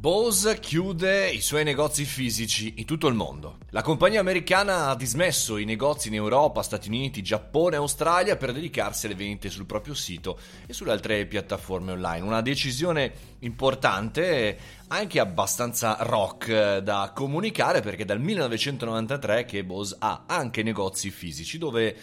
Bose chiude i suoi negozi fisici in tutto il mondo. La compagnia americana ha dismesso i negozi in Europa, Stati Uniti, Giappone e Australia per dedicarsi alle vendite sul proprio sito e sulle altre piattaforme online. Una decisione importante, anche abbastanza rock eh, da comunicare perché è dal 1993 che Bose ha anche negozi fisici dove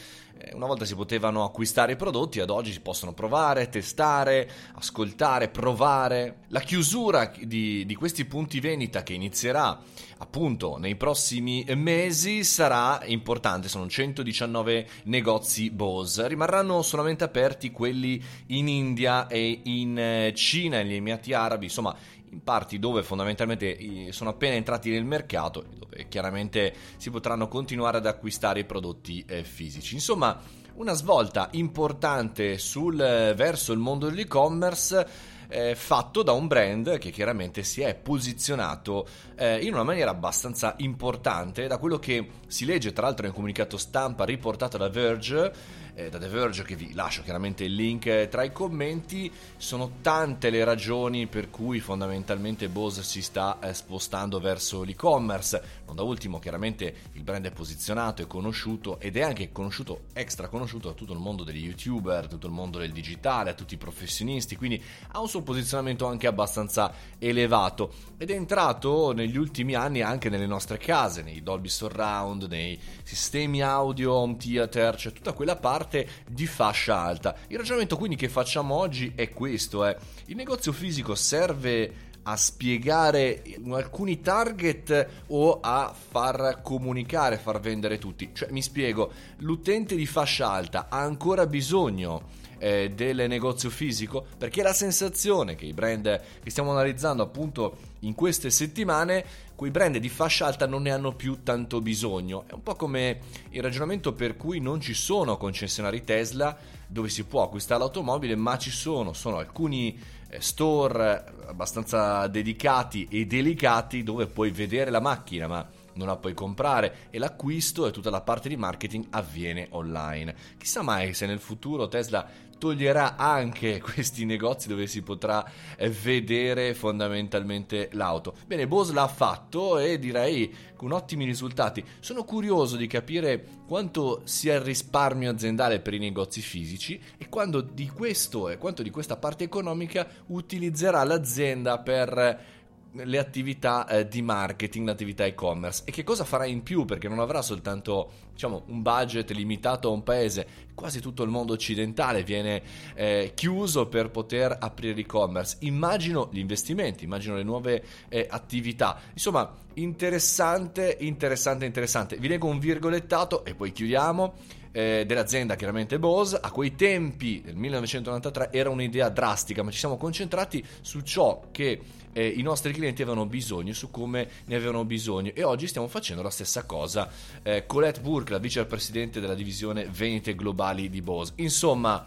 una volta si potevano acquistare i prodotti, ad oggi si possono provare, testare, ascoltare, provare. La chiusura di, di questi punti vendita che inizierà appunto nei prossimi mesi sarà importante, sono 119 negozi Bose, rimarranno solamente aperti quelli in India e in eh, Cina, negli Emirati Arabi, insomma in parti dove fondamentalmente sono appena entrati nel mercato, dove chiaramente si potranno continuare ad acquistare i prodotti eh, fisici. Insomma, una svolta importante sul, eh, verso il mondo dell'e-commerce. Eh, fatto da un brand che chiaramente si è posizionato eh, in una maniera abbastanza importante da quello che si legge tra l'altro un comunicato stampa riportato da Verge eh, da The Verge che vi lascio chiaramente il link eh, tra i commenti. Sono tante le ragioni per cui fondamentalmente Bose si sta eh, spostando verso l'e-commerce. Non da ultimo chiaramente il brand è posizionato, è conosciuto ed è anche conosciuto, extra conosciuto da tutto il mondo degli youtuber, tutto il mondo del digitale, a tutti i professionisti, quindi ha un suo posizionamento anche abbastanza elevato ed è entrato negli ultimi anni anche nelle nostre case, nei Dolby Surround, nei sistemi audio, home theater, cioè tutta quella parte parte di fascia alta. Il ragionamento quindi che facciamo oggi è questo, è il negozio fisico serve a spiegare alcuni target o a far comunicare, far vendere tutti. Cioè, mi spiego, l'utente di fascia alta ha ancora bisogno eh, del negozio fisico perché la sensazione che i brand che stiamo analizzando appunto in queste settimane quei brand di fascia alta non ne hanno più tanto bisogno. È un po' come il ragionamento per cui non ci sono concessionari Tesla dove si può acquistare l'automobile ma ci sono, sono alcuni eh, store abbastanza dedicati e delicati dove puoi vedere la macchina ma non la puoi comprare e l'acquisto e tutta la parte di marketing avviene online. Chissà mai se nel futuro Tesla toglierà anche questi negozi dove si potrà eh, vedere fondamentalmente l'auto. Bene, Bose l'ha fatto e direi con ottimi risultati. Sono curioso di capire quanto sia il risparmio aziendale per i negozi fisici e quanto di questo e quanto di questa parte economica utilizzerà l'azienda per le attività eh, di marketing, l'attività e-commerce. E che cosa farà in più? Perché non avrà soltanto diciamo, un budget limitato a un paese, quasi tutto il mondo occidentale viene eh, chiuso per poter aprire l'e-commerce. Immagino gli investimenti, immagino le nuove eh, attività. Insomma, interessante, interessante, interessante. Vi leggo un virgolettato e poi chiudiamo eh, dell'azienda, chiaramente Bose, a quei tempi del 1993 era un'idea drastica, ma ci siamo concentrati su ciò che eh, i nostri clienti avevano bisogno, su come ne avevano bisogno e oggi stiamo facendo la stessa cosa. Eh, Colette Burke, la vicepresidente della divisione vendite globali di Bose. Insomma,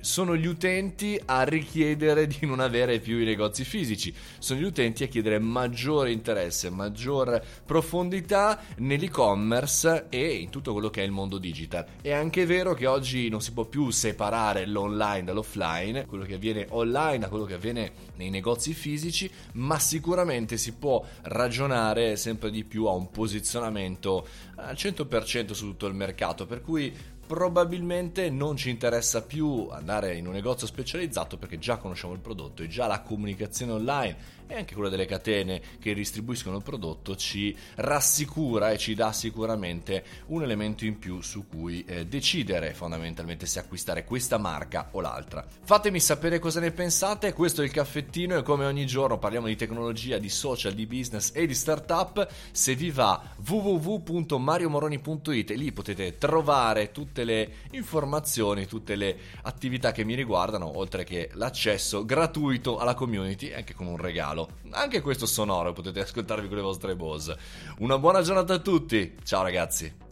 sono gli utenti a richiedere di non avere più i negozi fisici, sono gli utenti a chiedere maggiore interesse, maggior profondità nell'e-commerce e in tutto quello che è il mondo digital. È anche vero che oggi non si può più separare l'online dall'offline, quello che avviene online da quello che avviene nei negozi fisici, ma sicuramente si può ragionare sempre di più a un posizionamento al 100% su tutto il mercato, per cui probabilmente non ci interessa più andare in un negozio specializzato perché già conosciamo il prodotto e già la comunicazione online e anche quella delle catene che distribuiscono il prodotto ci rassicura e ci dà sicuramente un elemento in più su cui eh, decidere fondamentalmente se acquistare questa marca o l'altra. Fatemi sapere cosa ne pensate, questo è il caffettino e come ogni giorno parliamo di tecnologia, di social, di business e di startup. Se vi va www.mariomoroni.it lì potete trovare tutte tutte le informazioni, tutte le attività che mi riguardano, oltre che l'accesso gratuito alla community, anche con un regalo. Anche questo sonoro, potete ascoltarvi con le vostre Bose. Una buona giornata a tutti, ciao ragazzi!